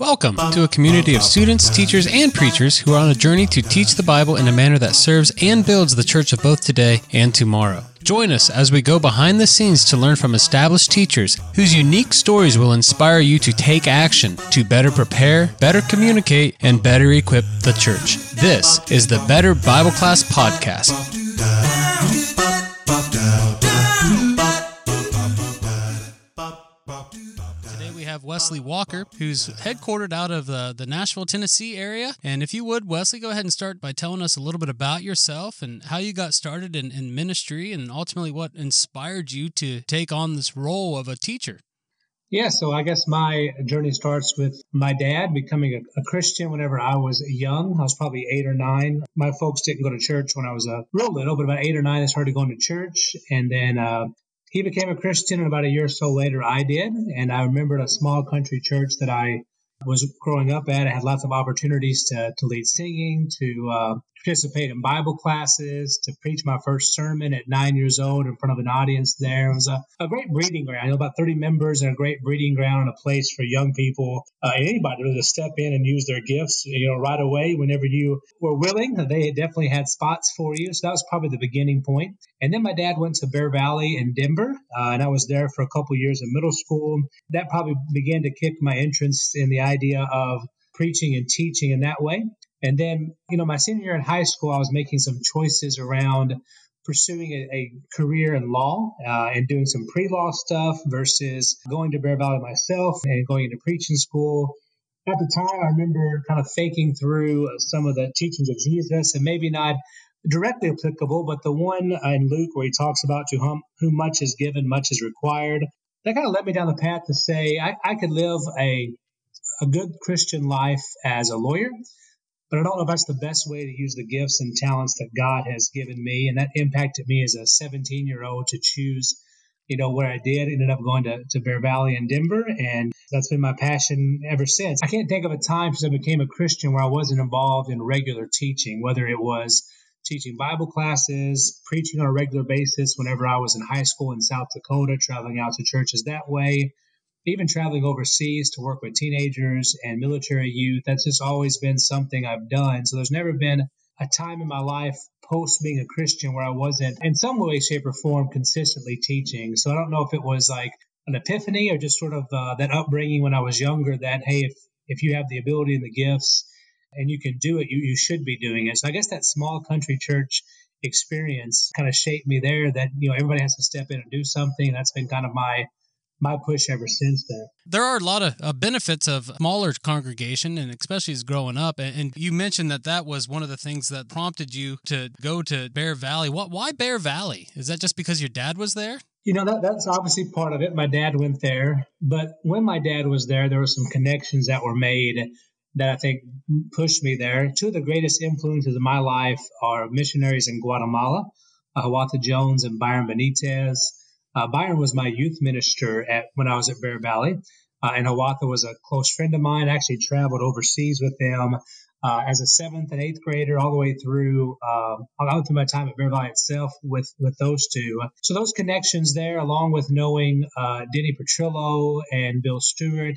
Welcome to a community of students, teachers, and preachers who are on a journey to teach the Bible in a manner that serves and builds the church of both today and tomorrow. Join us as we go behind the scenes to learn from established teachers whose unique stories will inspire you to take action to better prepare, better communicate, and better equip the church. This is the Better Bible Class Podcast. Have Wesley Walker, who's headquartered out of the, the Nashville, Tennessee area. And if you would, Wesley, go ahead and start by telling us a little bit about yourself and how you got started in, in ministry and ultimately what inspired you to take on this role of a teacher. Yeah, so I guess my journey starts with my dad becoming a, a, Christian whenever I was young. I was probably eight or nine. My folks didn't go to church when I was a real little, but about eight or nine, I started going to church. And then uh, he became a Christian, and about a year or so later, I did. And I remembered a small country church that I was growing up at. I had lots of opportunities to, to lead singing, to uh, participate in Bible classes, to preach my first sermon at nine years old in front of an audience there. It was a, a great breeding ground. You know, about 30 members and a great breeding ground and a place for young people, uh, anybody really to step in and use their gifts, you know, right away whenever you were willing. They definitely had spots for you. So that was probably the beginning point. And then my dad went to Bear Valley in Denver, uh, and I was there for a couple years in middle school. That probably began to kick my interest in the idea of preaching and teaching in that way. And then, you know, my senior year in high school, I was making some choices around pursuing a, a career in law uh, and doing some pre law stuff versus going to Bear Valley myself and going into preaching school. At the time, I remember kind of thinking through some of the teachings of Jesus and maybe not directly applicable, but the one in Luke where he talks about to whom, whom much is given, much is required. That kind of led me down the path to say I, I could live a, a good Christian life as a lawyer but I don't know if that's the best way to use the gifts and talents that God has given me. And that impacted me as a 17 year old to choose, you know, where I did. Ended up going to, to Bear Valley and Denver. And that's been my passion ever since. I can't think of a time since I became a Christian where I wasn't involved in regular teaching, whether it was teaching Bible classes, preaching on a regular basis whenever I was in high school in South Dakota, traveling out to churches that way even traveling overseas to work with teenagers and military youth, that's just always been something I've done. So there's never been a time in my life post being a Christian where I wasn't in some way, shape, or form consistently teaching. So I don't know if it was like an epiphany or just sort of uh, that upbringing when I was younger that, hey, if, if you have the ability and the gifts and you can do it, you, you should be doing it. So I guess that small country church experience kind of shaped me there that, you know, everybody has to step in and do something. That's been kind of my my push ever since then. There are a lot of uh, benefits of smaller congregation, and especially as growing up. And, and, you mentioned that that was one of the things that prompted you to go to Bear Valley. What? Why Bear Valley? Is that just because your dad was there? You know, that, that's obviously part of it. My dad went there, but when my dad was there, there were some connections that were made that I think pushed me there. Two of the greatest influences in my life are missionaries in Guatemala, uh, Huata Jones and Byron Benitez. Uh, Byron was my youth minister at when I was at Bear Valley, uh, and Huata was a close friend of mine. I actually traveled overseas with them uh, as a seventh and eighth grader, all the way through uh, all through my time at Bear Valley itself with with those two. So those connections there, along with knowing uh, Denny Petrillo and Bill Stewart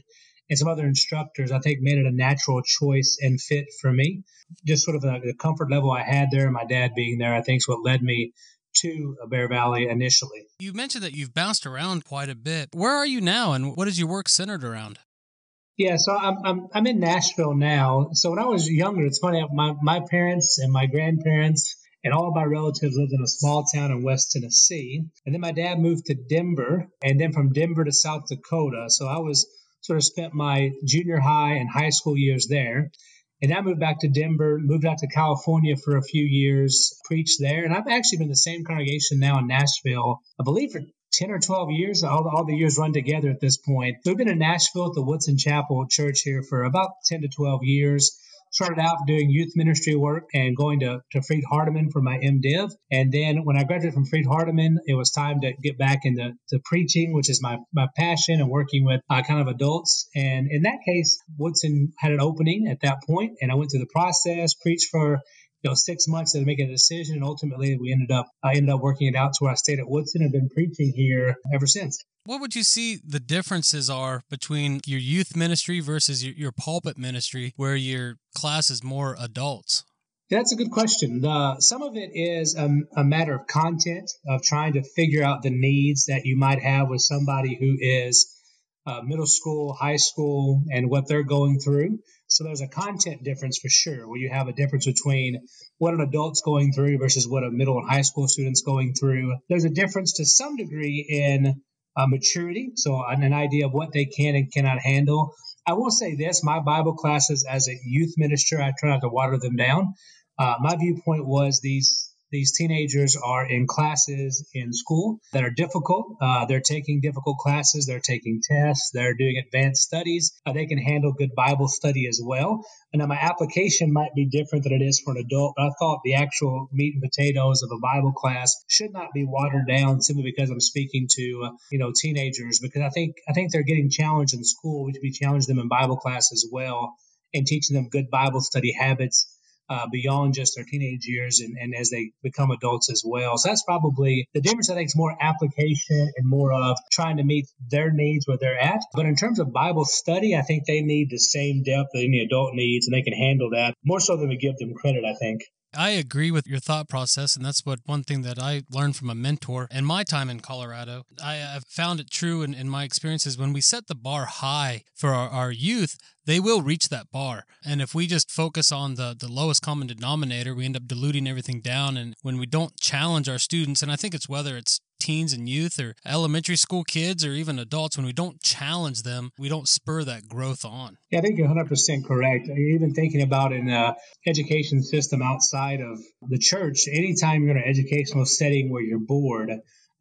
and some other instructors, I think made it a natural choice and fit for me. Just sort of the comfort level I had there, and my dad being there, I think is what led me to Bear Valley initially. You mentioned that you've bounced around quite a bit. Where are you now, and what is your work centered around? Yeah, so I'm, I'm, I'm in Nashville now. So when I was younger, it's funny, my, my parents and my grandparents and all of my relatives lived in a small town in West Tennessee. And then my dad moved to Denver, and then from Denver to South Dakota. So I was sort of spent my junior high and high school years there. And I moved back to Denver, moved out to California for a few years, preached there. And I've actually been the same congregation now in Nashville, I believe for 10 or 12 years. All, all the years run together at this point. So we've been in Nashville at the Woodson Chapel Church here for about 10 to 12 years started out doing youth ministry work and going to, to Freed Hardeman for my MDiv. And then when I graduated from Freed Hardeman, it was time to get back into to preaching, which is my, my passion and working with uh, kind of adults. And in that case, Woodson had an opening at that point, and I went through the process, preached for you know six months to make a decision, and ultimately we ended up I ended up working it out to where I stayed at Woodson and been preaching here ever since. What would you see the differences are between your youth ministry versus your, your pulpit ministry, where your class is more adults? That's a good question. The, some of it is a, a, matter of content, of trying to figure out the needs that you might have with somebody who is uh, middle school, high school, and what they're going through. So there's a content difference for sure, where you have a difference between what an adult's going through versus what a middle and high school student's going through. There's a difference to some degree in uh, maturity, so an, an idea of what they can and cannot handle. I will say this: my Bible classes as a youth minister, I try not to water them down. Uh, my viewpoint was these these teenagers are in classes in school that are difficult. Uh, they're taking difficult classes. They're taking tests. They're doing advanced studies. Uh, they can handle good Bible study as well. And now my application might be different than it is for an adult, but I thought the actual meat and potatoes of a Bible class should not be watered down simply because I'm speaking to, uh, you know, teenagers because I think, I think they're getting challenged in school. We should be challenging them in Bible class as well and teaching them good Bible study habits uh, beyond just their teenage years and, and as they become adults as well. So that's probably the difference. I think is more application and more of trying to meet their needs where they're at. But in terms of Bible study, I think they need the same depth that any adult needs, and they can handle that more so than we give them credit. I think. I agree with your thought process, and that's what one thing that I learned from a mentor in my time in Colorado. I have found it true in, in my experiences when we set the bar high for our, our youth, they will reach that bar. And if we just focus on the, the lowest common denominator, we end up diluting everything down. And when we don't challenge our students, and I think it's whether it's teens and youth or elementary school kids or even adults, when we don't challenge them, we don't spur that growth on. Yeah, I think you're 100% correct. Even thinking about an uh, education system outside of the church, anytime you're in an educational setting where you're bored,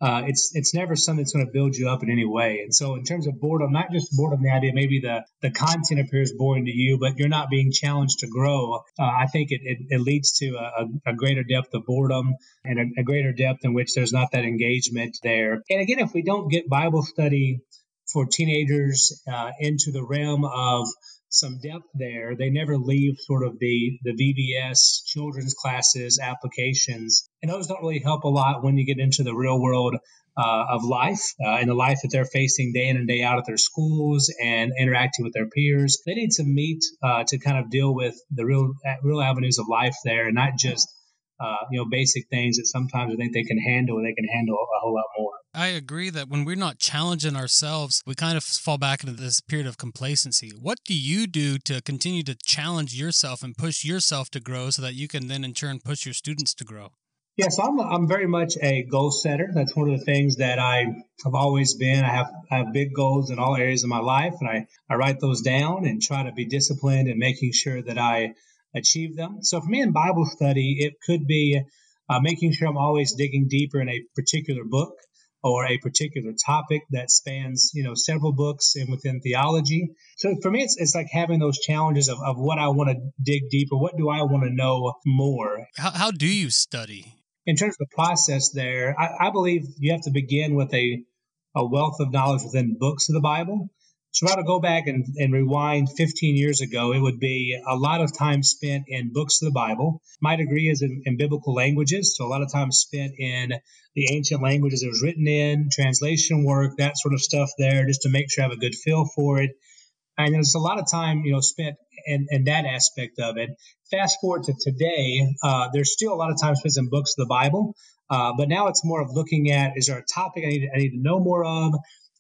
uh, it's it's never something that's going to build you up in any way. And so, in terms of boredom, not just boredom, the idea maybe the the content appears boring to you, but you're not being challenged to grow. Uh, I think it, it, it leads to a, a, greater depth of boredom and a, a greater depth in which there's not that engagement there. And again, if we don't get Bible study for teenagers uh, into the realm of some depth there. They never leave sort of the the VBS children's classes applications, and those don't really help a lot when you get into the real world uh, of life uh, and the life that they're facing day in and day out at their schools and interacting with their peers. They need to meet uh, to kind of deal with the real real avenues of life there, and not just uh, you know, basic things that sometimes I think they can handle, and they can handle a whole lot more. I agree that when we're not challenging ourselves, we kind of fall back into this period of complacency. What do you do to continue to challenge yourself and push yourself to grow so that you can then in turn push your students to grow? Yes, yeah, so I'm, I'm very much a goal setter. That's one of the things that I have always been. I have, I have big goals in all areas of my life, and I, I write those down and try to be disciplined and making sure that I achieve them. So for me in Bible study, it could be uh, making sure I'm always digging deeper in a particular book or a particular topic that spans, you know, several books and within theology. So for me, it's, it's like having those challenges of, of what I want to dig deeper. What do I want to know more? How, how do you study? In terms of the process there, I, I believe you have to begin with a, a wealth of knowledge within books of the Bible. So if I were to go back and, and rewind 15 years ago, it would be a lot of time spent in books of the Bible. My degree is in, in biblical languages, so a lot of time spent in the ancient languages it was written in, translation work, that sort of stuff there, just to make sure I have a good feel for it. And there's a lot of time, you know, spent in, in that aspect of it. Fast forward to today, uh, there's still a lot of time spent in books of the Bible, uh, but now it's more of looking at is there a topic I need, I need to know more of?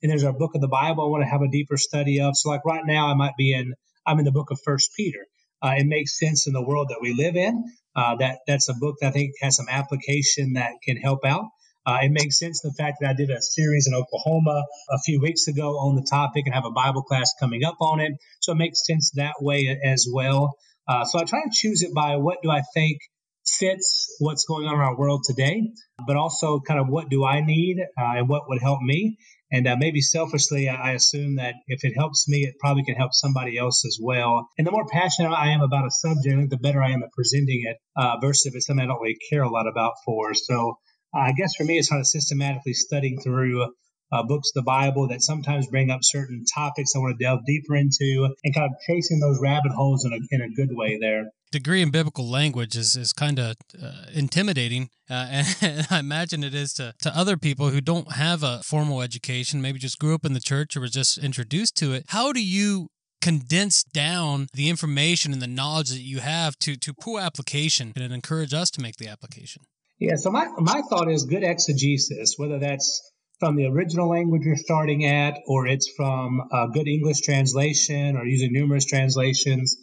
And there's a book of the Bible I want to have a deeper study of. So like right now, I might be in I'm in the book of First Peter. Uh, it makes sense in the world that we live in. Uh, that that's a book that I think has some application that can help out. Uh, it makes sense the fact that I did a series in Oklahoma a few weeks ago on the topic and have a Bible class coming up on it. So it makes sense that way as well. Uh, so I try to choose it by what do I think fits what's going on in our world today, but also kind of what do I need uh, and what would help me. And uh, maybe selfishly, I assume that if it helps me, it probably can help somebody else as well. And the more passionate I am about a subject, the better I am at presenting it uh, versus if it's something I don't really care a lot about for. So uh, I guess for me, it's kind of systematically studying through uh, books of the Bible that sometimes bring up certain topics I want to delve deeper into, and kind of chasing those rabbit holes in a, in a good way there. Degree in biblical language is, is kind of uh, intimidating, uh, and I imagine it is to, to other people who don't have a formal education, maybe just grew up in the church or was just introduced to it. How do you condense down the information and the knowledge that you have to to poor application and encourage us to make the application? Yeah, so my, my thought is good exegesis, whether that's from the original language you're starting at, or it's from a good English translation, or using numerous translations.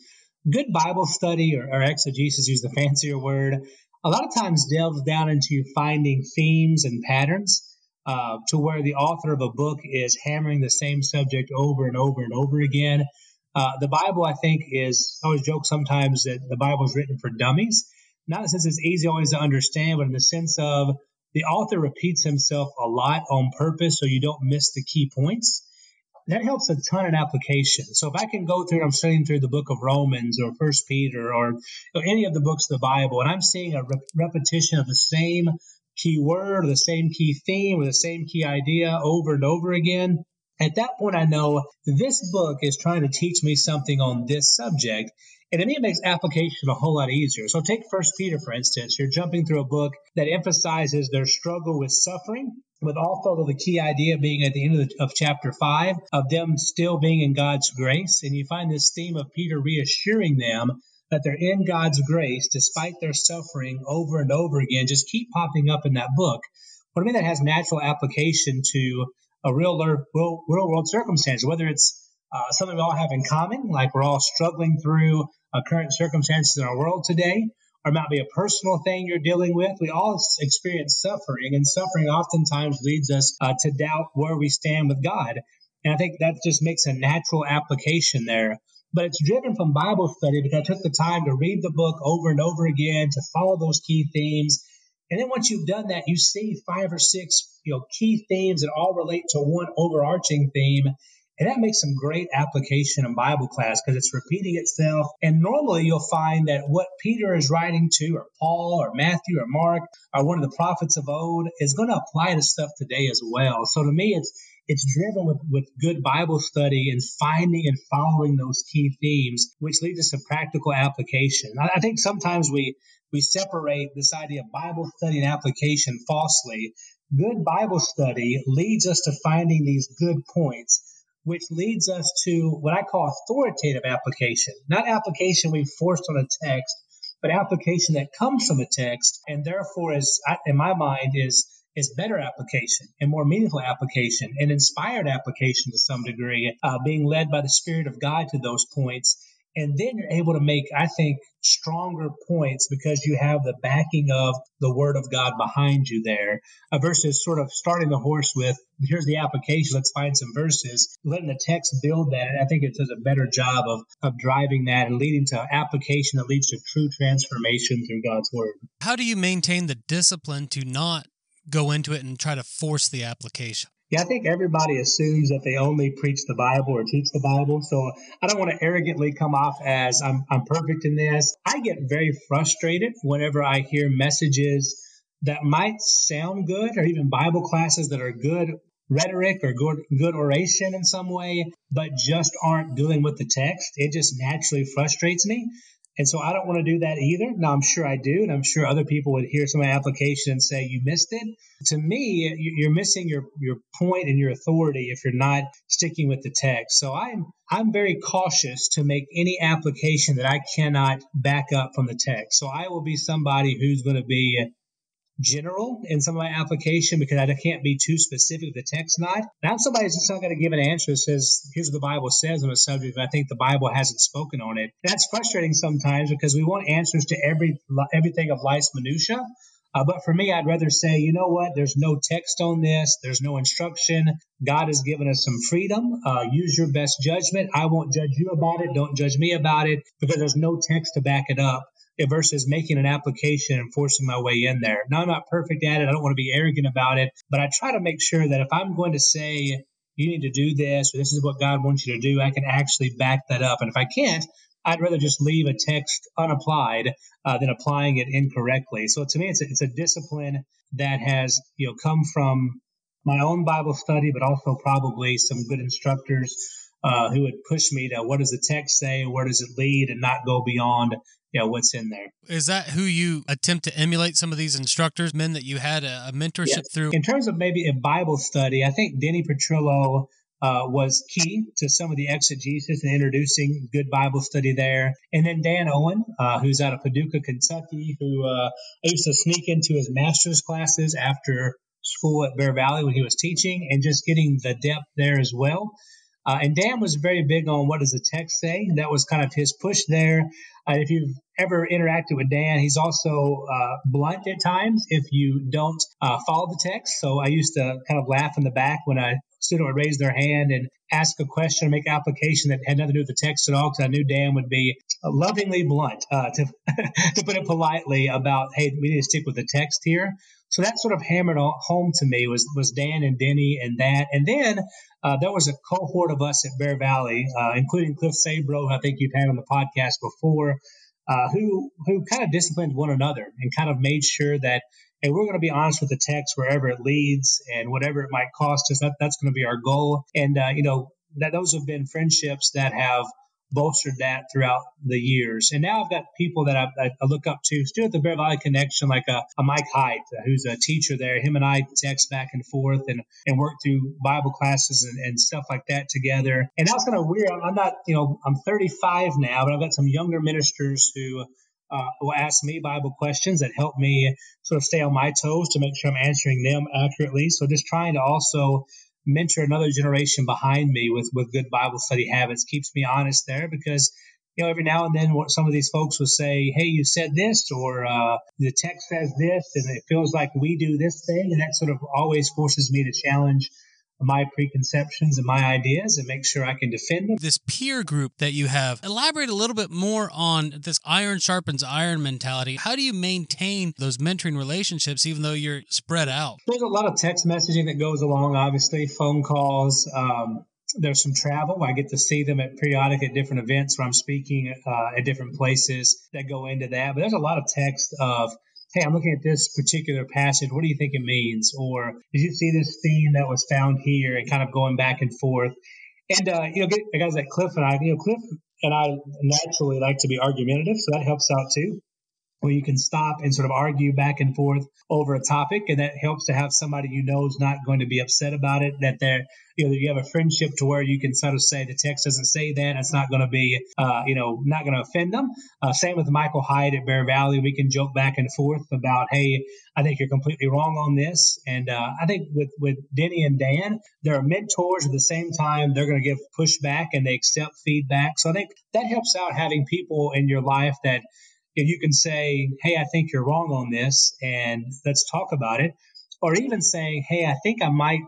Good Bible study or, or exegesis, use the fancier word, a lot of times delves down into finding themes and patterns uh, to where the author of a book is hammering the same subject over and over and over again. Uh, the Bible, I think, is I always joke sometimes that the Bible is written for dummies not in the sense it's easy always to understand, but in the sense of the author repeats himself a lot on purpose so you don't miss the key points. That helps a ton in application. So if I can go through, I'm studying through the book of Romans or First Peter or any of the books of the Bible, and I'm seeing a re- repetition of the same key word or the same key theme or the same key idea over and over again. At that point, I know this book is trying to teach me something on this subject. And to me, it makes application a whole lot easier. So take First Peter, for instance. You're jumping through a book that emphasizes their struggle with suffering, with all also the key idea being at the end of, the, of chapter 5 of them still being in God's grace. And you find this theme of Peter reassuring them that they're in God's grace despite their suffering over and over again, just keep popping up in that book. What I mean that has natural application to a real, real, real world circumstance, whether it's uh, something we all have in common, like we're all struggling through uh, current circumstances in our world today, or it might be a personal thing you're dealing with. We all experience suffering, and suffering oftentimes leads us uh, to doubt where we stand with God. And I think that just makes a natural application there. But it's driven from Bible study because I took the time to read the book over and over again, to follow those key themes. And then once you've done that, you see five or six you know, key themes that all relate to one overarching theme. And that makes some great application in Bible class because it's repeating itself. And normally you'll find that what Peter is writing to, or Paul, or Matthew, or Mark, or one of the prophets of old, is going to apply to stuff today as well. So to me, it's it's driven with, with good Bible study and finding and following those key themes, which leads us to practical application. I, I think sometimes we we separate this idea of Bible study and application falsely. Good Bible study leads us to finding these good points which leads us to what I call authoritative application. Not application we've forced on a text, but application that comes from a text and therefore is, in my mind, is is better application and more meaningful application and inspired application to some degree, uh, being led by the Spirit of God to those points and then you're able to make, I think, stronger points because you have the backing of the Word of God behind you there, uh, versus sort of starting the horse with, here's the application, let's find some verses, letting the text build that. I think it does a better job of, of driving that and leading to application that leads to true transformation through God's Word. How do you maintain the discipline to not go into it and try to force the application? Yeah, I think everybody assumes that they only preach the Bible or teach the Bible. So I don't want to arrogantly come off as I'm, I'm perfect in this. I get very frustrated whenever I hear messages that might sound good or even Bible classes that are good rhetoric or good, good oration in some way, but just aren't dealing with the text. It just naturally frustrates me. And so I don't want to do that either. Now, I'm sure I do, and I'm sure other people would hear some of my application and say, you missed it. To me, you're missing your, your point and your authority if you're not sticking with the text. So I'm, I'm very cautious to make any application that I cannot back up from the text. So I will be somebody who's going to be general in some of my application because I can't be too specific with the text not. And I'm somebody who's just not going to give an answer that says, here's what the Bible says on a subject, and I think the Bible hasn't spoken on it. That's frustrating sometimes because we want answers to every everything of life's minutia. Uh, but for me, I'd rather say, you know what? There's no text on this. There's no instruction. God has given us some freedom. Uh, use your best judgment. I won't judge you about it. Don't judge me about it because there's no text to back it up versus making an application and forcing my way in there. Now, I'm not perfect at it. I don't want to be arrogant about it, but I try to make sure that if I'm going to say, you need to do this, or this is what God wants you to do, I can actually back that up. And if I can't, I'd rather just leave a text unapplied uh, than applying it incorrectly. So to me, it's a, it's a discipline that has you know come from my own Bible study, but also probably some good instructors uh, who would push me to what does the text say, where does it lead, and not go beyond you know what's in there. Is that who you attempt to emulate? Some of these instructors, men that you had a, a mentorship yes. through. In terms of maybe a Bible study, I think Denny Petrillo uh, was key to some of the exegesis and introducing good Bible study there. And then Dan Owen, uh, who's out of Paducah, Kentucky, who uh, I used to sneak into his master's classes after school at Bear Valley when he was teaching and just getting the depth there as well. Uh, and Dan was very big on what does the text say. That was kind of his push there. Uh, if you've ever interacted with Dan, he's also uh, blunt at times if you don't uh, follow the text. So I used to kind of laugh in the back when a student would raise their hand and ask a question or make application that had nothing to do with the text at all, because I knew Dan would be lovingly blunt, uh, to, to put it politely, about, hey, we need to stick with the text here. So that sort of hammered home to me was was Dan and Denny and that, and then uh, there was a cohort of us at Bear Valley, uh, including Cliff Sabro, I think you've had on the podcast before, uh, who who kind of disciplined one another and kind of made sure that hey, we're going to be honest with the text wherever it leads and whatever it might cost us. That, that's going to be our goal, and uh, you know that those have been friendships that have bolstered that throughout the years. And now I've got people that I, I look up to, still at the Bear Valley Connection, like a, a Mike Hyde, uh, who's a teacher there. Him and I text back and forth and, and work through Bible classes and, and stuff like that together. And that's kind of weird. I'm, I'm not, you know, I'm 35 now, but I've got some younger ministers who uh, will ask me Bible questions that help me sort of stay on my toes to make sure I'm answering them accurately. So just trying to also mentor another generation behind me with with good Bible study habits keeps me honest there because you know every now and then some of these folks will say, "Hey, you said this," or uh, "The text says this," and it feels like we do this thing, and that sort of always forces me to challenge my preconceptions and my ideas and make sure I can defend them. This peer group that you have, elaborate a little bit more on this iron sharpens iron mentality. How do you maintain those mentoring relationships even though you're spread out? There's a lot of text messaging that goes along, obviously, phone calls. Um, there's some travel. I get to see them at periodic at different events where I'm speaking uh, at different places that go into that. But there's a lot of text of hey, I'm looking at this particular passage. What do you think it means? Or did you see this theme that was found here and kind of going back and forth? And, uh, you know, guys like Cliff and I, you know, Cliff and I naturally like to be argumentative, so that helps out too where you can stop and sort of argue back and forth over a topic, and that helps to have somebody you know is not going to be upset about it. That they're, you know, you have a friendship to where you can sort of say the text doesn't say that. It's not going to be, uh, you know, not going to offend them. Uh, same with Michael Hyde at Bear Valley. We can joke back and forth about, hey, I think you're completely wrong on this. And uh, I think with with Denny and Dan, they're mentors at the same time. They're going to give pushback and they accept feedback. So I think that helps out having people in your life that you can say, hey, I think you're wrong on this, and let's talk about it. Or even saying, hey, I think I might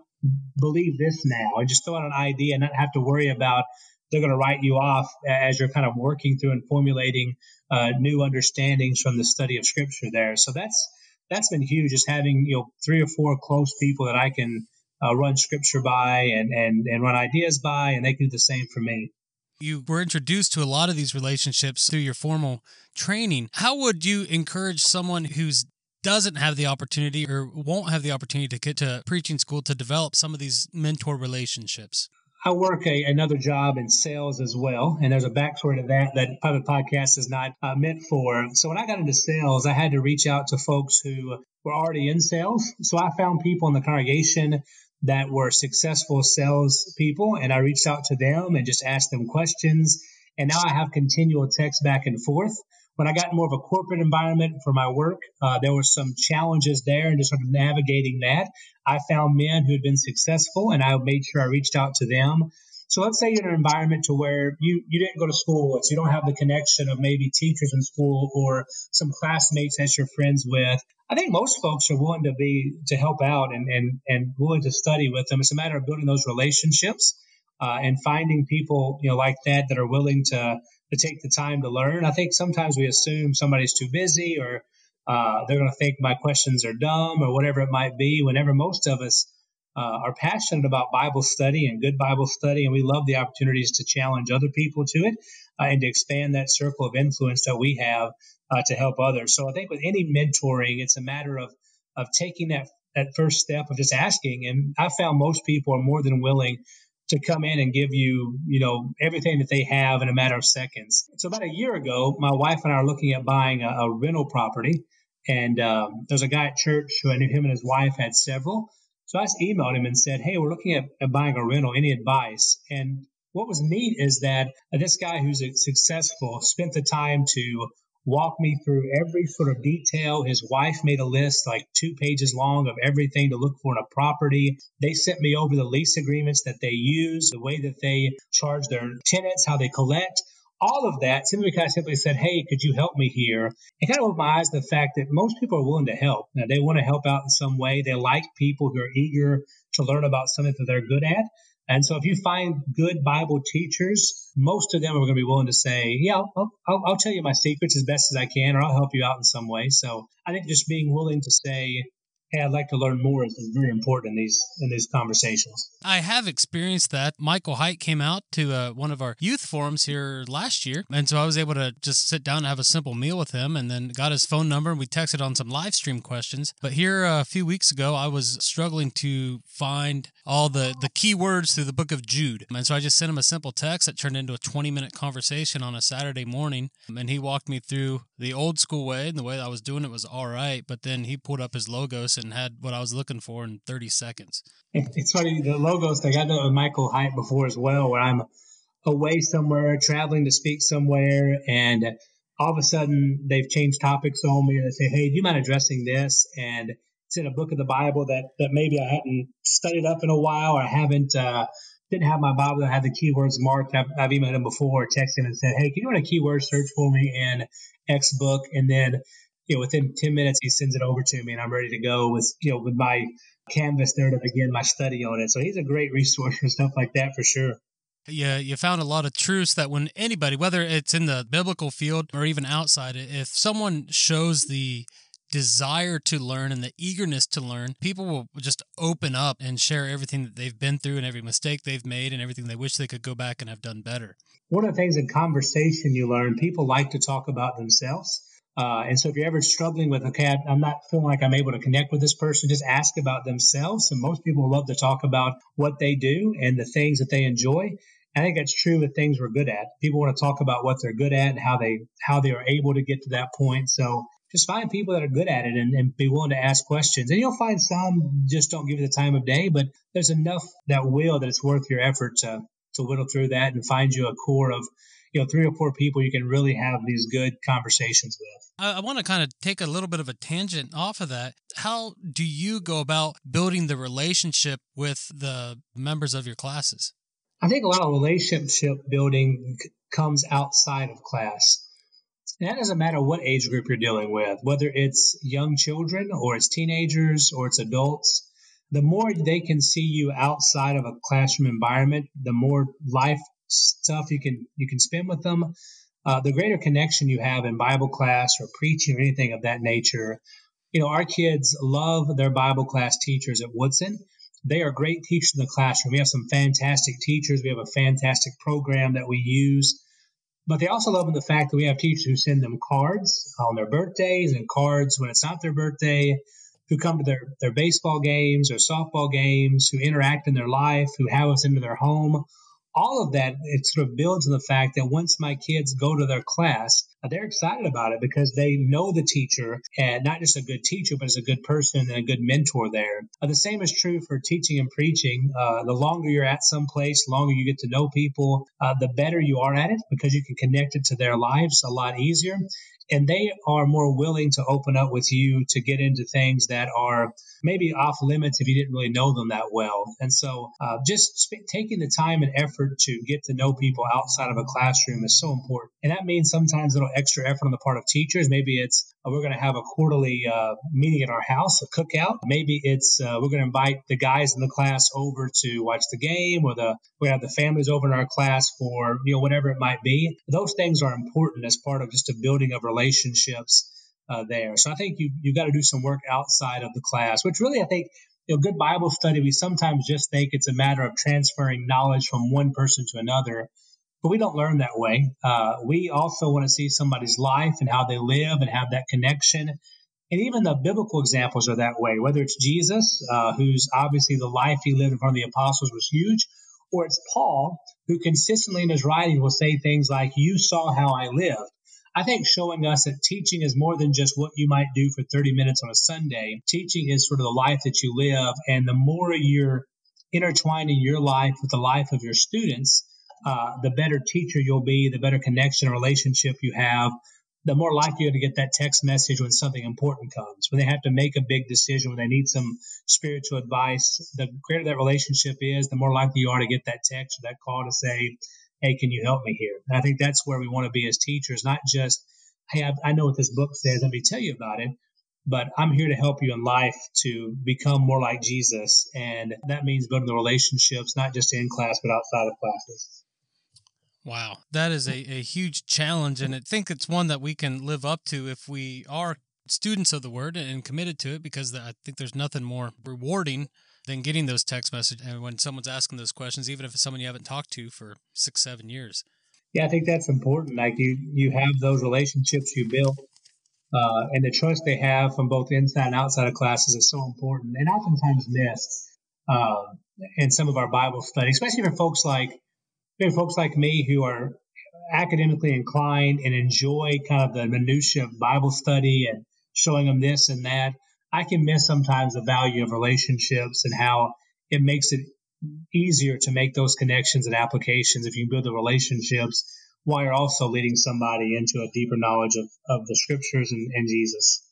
believe this now, and just throw out an idea and not have to worry about they're going to write you off as you're kind of working through and formulating uh, new understandings from the study of Scripture there. So that's that's been huge, just having you know three or four close people that I can uh, run Scripture by and and and run ideas by, and they can do the same for me you were introduced to a lot of these relationships through your formal training. How would you encourage someone who's doesn't have the opportunity or won't have the opportunity to get to preaching school to develop some of these mentor relationships? I work a, another job in sales as well, and there's a backstory to that that Public Podcast is not uh, meant for. So when I got into sales, I had to reach out to folks who were already in sales. So I found people in the congregation that were successful sales people and I reached out to them and just asked them questions. And now I have continual text back and forth. When I got more of a corporate environment for my work, uh, there were some challenges there and just sort of navigating that. I found men who had been successful and I made sure I reached out to them. So let's say you're in an environment to where you, you didn't go to school, so you don't have the connection of maybe teachers in school or some classmates that you're friends with. I think most folks are willing to be to help out and and and willing to study with them. It's a matter of building those relationships uh, and finding people you know like that that are willing to to take the time to learn. I think sometimes we assume somebody's too busy or uh, they're going to think my questions are dumb or whatever it might be. Whenever most of us uh, are passionate about Bible study and good Bible study, and we love the opportunities to challenge other people to it uh, and to expand that circle of influence that we have uh, to help others. So I think with any mentoring, it's a matter of of taking that that first step of just asking. And I found most people are more than willing to come in and give you, you know, everything that they have in a matter of seconds. So about a year ago, my wife and I are looking at buying a, a rental property. And um, there's a guy at church who I knew him and his wife had several. So I just emailed him and said, Hey, we're looking at, at buying a rental. Any advice? And what was neat is that this guy who's successful spent the time to walk me through every sort of detail. His wife made a list like two pages long of everything to look for in a property. They sent me over the lease agreements that they use, the way that they charge their tenants, how they collect. All of that simply kind of simply said, Hey, could you help me here? And kind of opened my eyes to the fact that most people are willing to help. Now, they want to help out in some way. They like people who are eager to learn about something that they're good at. And so if you find good Bible teachers, most of them are going to be willing to say, yeah, I'll, I'll, I'll, tell you my secrets as best as I can, or I'll help you out in some way. So I think just being willing to say, hey, I'd like to learn more is, very important in these in these conversations. I have experienced that. Michael Height came out to uh, one of our youth forums here last year, and so I was able to just sit down and have a simple meal with him, and then got his phone number and we texted on some live stream questions. But here uh, a few weeks ago, I was struggling to find all the the key words through the book of Jude, and so I just sent him a simple text that turned into a 20 minute conversation on a Saturday morning, and he walked me through the old school way, and the way I was doing it was all right, but then he pulled up his Logos and had what I was looking for in 30 seconds. It's funny, the Logos thing. I know Michael Height before as well, where I'm away somewhere, traveling to speak somewhere, and all of a sudden they've changed topics on me and they say, Hey, do you mind addressing this? And it's in a book of the Bible that, that maybe I hadn't studied up in a while or I haven't, uh, didn't have my Bible that had the keywords marked. I've, I've emailed him before, texted him and said, Hey, can you run a keyword search for me in X book? And then you know, within 10 minutes, he sends it over to me and I'm ready to go with, you know, with my canvas there to begin my study on it. So he's a great resource for stuff like that for sure. Yeah, you found a lot of truths that when anybody, whether it's in the biblical field or even outside it, if someone shows the desire to learn and the eagerness to learn, people will just open up and share everything that they've been through and every mistake they've made and everything they wish they could go back and have done better. One of the things in conversation you learn, people like to talk about themselves. Uh, and so if you're ever struggling with, okay, I, am not feeling like I'm able to connect with this person, just ask about themselves. And most people love to talk about what they do and the things that they enjoy. I think that's true with things we're good at. People want to talk about what they're good at and how they how they are able to get to that point. So just find people that are good at it and, and be willing to ask questions. And you'll find some just don't give you the time of day, but there's enough that will that it's worth your effort to to whittle through that and find you a core of you know three or four people you can really have these good conversations with. I, I want to kind of take a little bit of a tangent off of that. How do you go about building the relationship with the members of your classes? I think a lot of relationship building comes outside of class. And that doesn't matter what age group you're dealing with, whether it's young children or it's teenagers or it's adults. The more they can see you outside of a classroom environment, the more life stuff you can you can spend with them, uh, the greater connection you have in Bible class or preaching or anything of that nature. You know, our kids love their Bible class teachers at Woodson. They are great teachers in the classroom. We have some fantastic teachers. We have a fantastic program that we use. But they also love the fact that we have teachers who send them cards on their birthdays and cards when it's not their birthday, who come to their, their baseball games or softball games, who interact in their life, who have us into their home all of that it sort of builds on the fact that once my kids go to their class they're excited about it because they know the teacher and not just a good teacher but as a good person and a good mentor there. Uh, the same is true for teaching and preaching. Uh, the longer you're at some place longer you get to know people uh, the better you are at it because you can connect it to their lives a lot easier and they are more willing to open up with you to get into things that are maybe off limits if you didn't really know them that well. And so, uh, just sp- taking the time and effort to get to know people outside of a classroom is so important. And that means sometimes a little extra effort on the part of teachers. Maybe it's uh, we're going to have a quarterly uh, meeting at our house, a cookout. Maybe it's uh, we're going to invite the guys in the class over to watch the game, or the we have the families over in our class for you know whatever it might be. Those things are important as part of just a building of relationships uh, there. So I think you you got to do some work outside of the class, which really I think you know good Bible study. We sometimes just think it's a matter of transferring knowledge from one person to another, but we don't learn that way. Uh, we also want to see somebody's life and how they live and have that connection. And even the biblical examples are that way, whether it's Jesus, uh, who's obviously the life he lived in front of the apostles was huge, or it's Paul, who consistently in his writing will say things like, You saw how I lived. I think showing us that teaching is more than just what you might do for 30 minutes on a Sunday. Teaching is sort of the life that you live. And the more you're intertwining your life with the life of your students, uh, the better teacher you'll be, the better connection or relationship you have, the more likely you're to get that text message when something important comes, when they have to make a big decision, when they need some spiritual advice. The greater that relationship is, the more likely you are to get that text or that call to say, Hey, can you help me here? And I think that's where we want to be as teachers, not just, Hey, I, I know what this book says. Let me tell you about it. But I'm here to help you in life to become more like Jesus. And that means building the relationships, not just in class, but outside of classes. Wow, that is a, a huge challenge, and I think it's one that we can live up to if we are students of the word and committed to it, because I think there's nothing more rewarding than getting those text messages and when someone's asking those questions, even if it's someone you haven't talked to for six, seven years. Yeah, I think that's important. Like you, you have those relationships you build, uh, and the trust they have from both inside and outside of classes is so important, and oftentimes missed uh, in some of our Bible study, especially for folks like for folks like me who are academically inclined and enjoy kind of the minutia of Bible study and showing them this and that. I can miss sometimes the value of relationships and how it makes it easier to make those connections and applications if you build the relationships while you're also leading somebody into a deeper knowledge of, of the scriptures and, and Jesus.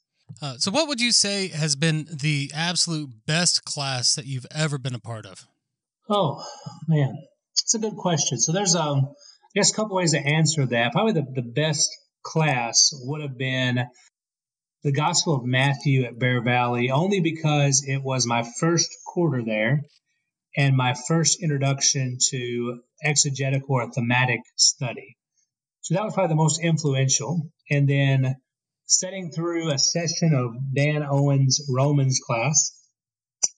Uh, so, what would you say has been the absolute best class that you've ever been a part of? Oh, man. It's a good question. So there's um, I guess a couple ways to answer that. Probably the, the best class would have been the Gospel of Matthew at Bear Valley, only because it was my first quarter there and my first introduction to exegetical or thematic study. So that was probably the most influential. And then setting through a session of Dan Owen's Romans class,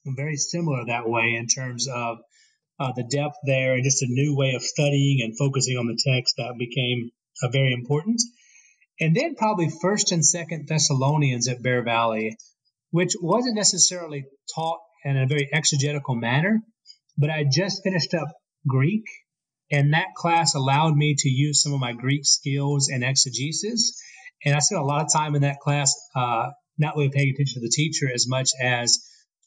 very similar that way in terms of uh, the depth there and just a new way of studying and focusing on the text that became uh, very important. And then probably First and Second Thessalonians at Bear Valley, which wasn't necessarily taught in a very exegetical manner, but I just finished up Greek, and that class allowed me to use some of my Greek skills and exegesis. And I spent a lot of time in that class, uh, not really paying attention to the teacher as much as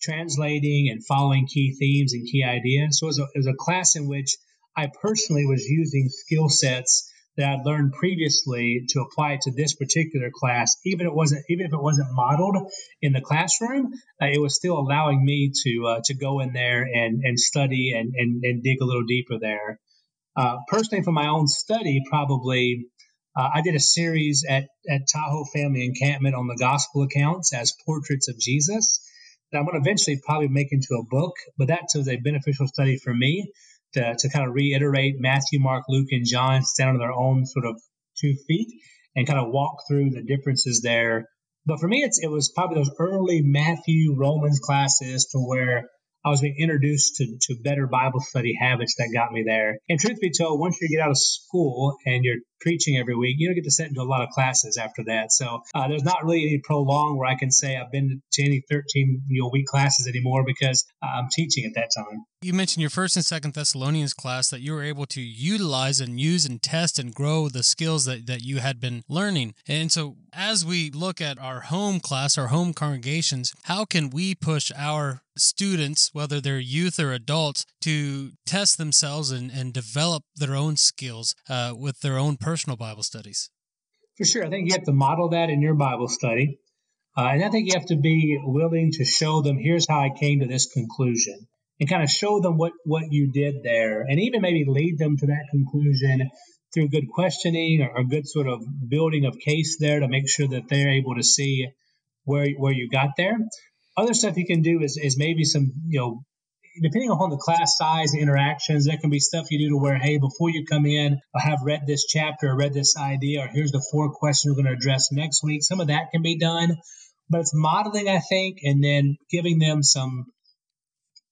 translating and following key themes and key ideas. So it was a, it was a class in which I personally was using skill sets that I'd learned previously to apply to this particular class. Even it wasn't, even if it wasn't modeled in the classroom, uh, it was still allowing me to uh, to go in there and and study and and, and dig a little deeper there. Uh, personally, for my own study, probably uh, I did a series at at Tahoe Family Encampment on the gospel accounts as portraits of Jesus that I'm going to eventually probably make into a book, but that was a beneficial study for me to, to kind of reiterate Matthew, Mark, Luke, and John stand on their own sort of two feet and kind of walk through the differences there. But for me, it's, it was probably those early Matthew, Romans classes to where I was being introduced to, to better Bible study habits that got me there. And truth be told, once you get out of school and you're preaching every week, you don't get to sit into a lot of classes after that. So uh, there's not really any prolong where I can say I've been to any 13 you know, week classes anymore because I'm teaching at that time. You mentioned your first and second Thessalonians class that you were able to utilize and use and test and grow the skills that, that you had been learning. And so as we look at our home class, our home congregations, how can we push our students, whether they're youth or adults, to test themselves and, and develop their own skills uh, with their own personal Bible studies? For sure. I think you have to model that in your Bible study. Uh, and I think you have to be willing to show them here's how I came to this conclusion and kind of show them what, what you did there and even maybe lead them to that conclusion through good questioning or, a good sort of building of case there to make sure that they're able to see where, where you got there. Other stuff you can do is, is maybe some, you know, depending upon the class size interactions, there can be stuff you do to where, hey, before you come in, I have read this chapter read this idea, or here's the four questions we're going to address next week. Some of that can be done, but it's modeling, I think, and then giving them some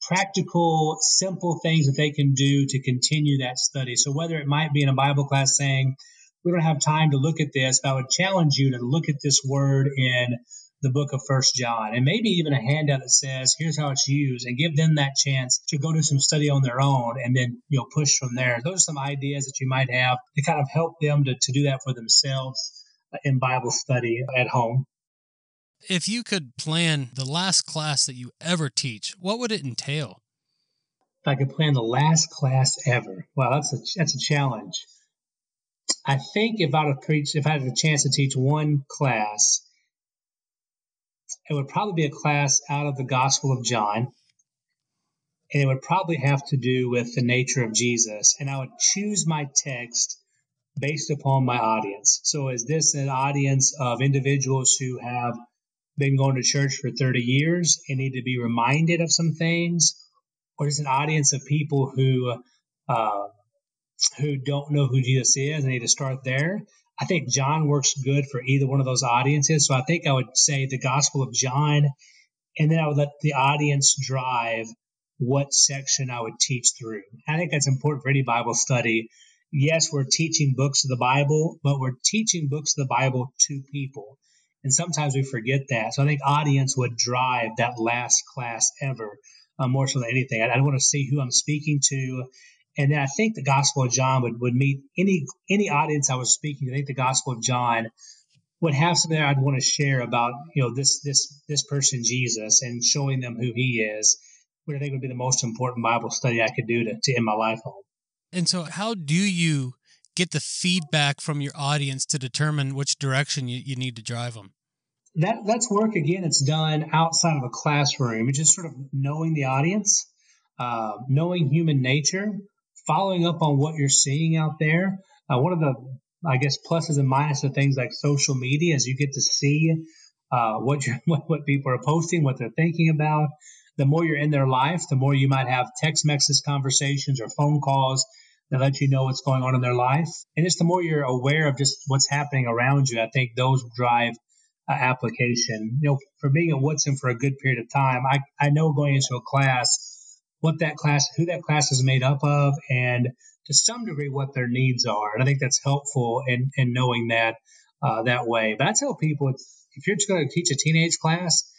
practical, simple things that they can do to continue that study. So whether it might be in a Bible class saying, we don't have time to look at this, but I would challenge you to look at this word in the book of First John, and maybe even a handout that says, "Here's how it's used," and give them that chance to go do some study on their own, and then you know push from there. Those are some ideas that you might have to kind of help them to, to do that for themselves uh, in Bible study at home. If you could plan the last class that you ever teach, what would it entail? If I could plan the last class ever, well, that's a that's a challenge. I think if I had preach, if I had a chance to teach one class, it would probably be a class out of the Gospel of John. And it would probably have to do with the nature of Jesus. And I would choose my text based upon my audience. So, is this an audience of individuals who have been going to church for 30 years and need to be reminded of some things? Or is an audience of people who, uh, who don't know who Jesus is and need to start there? I think John works good for either one of those audiences. So I think I would say the Gospel of John, and then I would let the audience drive what section I would teach through. I think that's important for any Bible study. Yes, we're teaching books of the Bible, but we're teaching books of the Bible to people. And sometimes we forget that. So I think audience would drive that last class ever uh, more so than anything. I, I want to see who I'm speaking to and then I think the Gospel of John would, would meet any any audience I was speaking. I think the Gospel of John would have something that I'd want to share about, you know, this this this person Jesus and showing them who he is, which I think would be the most important Bible study I could do to, to end my life on. And so how do you get the feedback from your audience to determine which direction you, you need to drive them? That that's work again. It's done outside of a classroom. It's just sort of knowing the audience, uh, knowing human nature, following up on what you're seeing out there. Uh, one of the, I guess, pluses and minuses of things like social media is you get to see uh, what, what, what people are posting, what they're thinking about. The more you're in their life, the more you might have text messages, conversations or phone calls that let you know what's going on in their life. And just the more you're aware of just what's happening around you, I think those drive uh, application. You know, for being at Woodson for a good period of time, I, I know going into a class what that class, who that class is made up of, and to some degree what their needs are. And I think that's helpful in, in knowing that uh, that way. But I tell people if you're just going to teach a teenage class,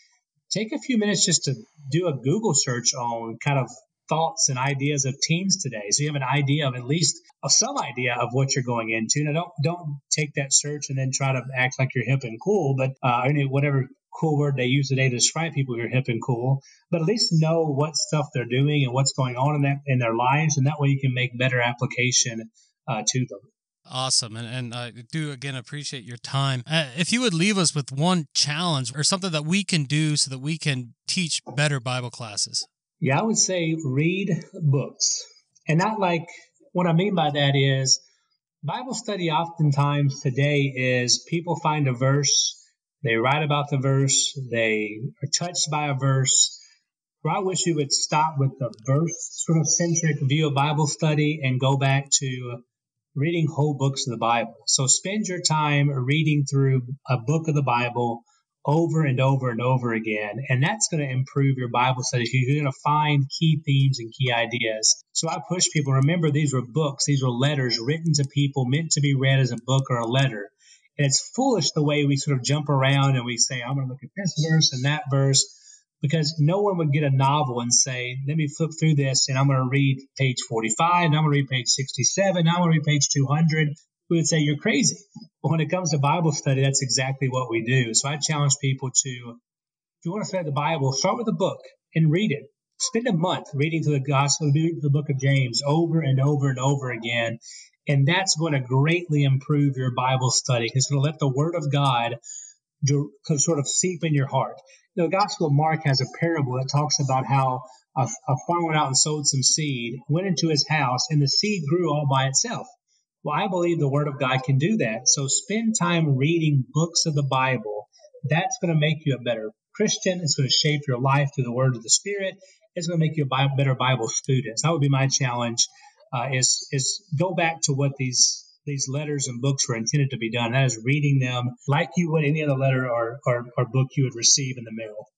take a few minutes just to do a Google search on kind of thoughts and ideas of teens today. So you have an idea of at least of some idea of what you're going into. Now don't don't take that search and then try to act like you're hip and cool, but uh, whatever cool word they use today to describe people who are hip and cool, but at least know what stuff they're doing and what's going on in that in their lives, and that way you can make better application uh, to them. Awesome. And, and I do again appreciate your time. Uh, if you would leave us with one challenge or something that we can do so that we can teach better Bible classes. Yeah, I would say read books. And not like what I mean by that is Bible study oftentimes today is people find a verse they write about the verse. They are touched by a verse. Where I wish we would stop with the verse sort of centric view of Bible study and go back to reading whole books of the Bible. So spend your time reading through a book of the Bible over and over and over again. And that's going to improve your Bible study. You're going to find key themes and key ideas. So I push people remember these were books, these were letters written to people meant to be read as a book or a letter. And it's foolish the way we sort of jump around and we say, I'm going to look at this verse and that verse, because no one would get a novel and say, let me flip through this and I'm going to read page 45, and I'm going to read page 67, now I'm going to read page 200. We would say, you're crazy. But when it comes to Bible study, that's exactly what we do. So I challenge people to, if you want to study the Bible, start with a book and read it. Spend a month reading through the gospel, the book of James over and over and over again and that's going to greatly improve your Bible study. It's going to let the Word of God do, sort of seep in your heart. The Gospel of Mark has a parable that talks about how a, a farmer went out and sowed some seed, went into his house, and the seed grew all by itself. Well, I believe the Word of God can do that. So spend time reading books of the Bible. That's going to make you a better Christian. It's going to shape your life through the Word of the Spirit. It's going to make you a better Bible student. So that would be my challenge uh, is is go back to what these these letters and books were intended to be done. That is reading them like you would any other letter or, or, or book you would receive in the mail.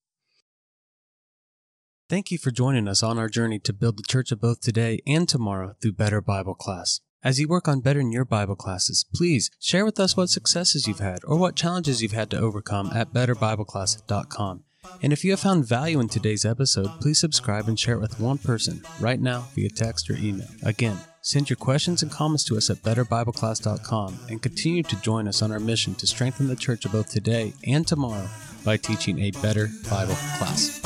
Thank you for joining us on our journey to build the church of both today and tomorrow through better Bible class. As you work on bettering your Bible classes, please share with us what successes you've had or what challenges you've had to overcome at betterbibleclass.com. And if you have found value in today's episode, please subscribe and share it with one person right now via text or email. Again, send your questions and comments to us at betterbibleclass.com and continue to join us on our mission to strengthen the church of both today and tomorrow by teaching a better Bible class.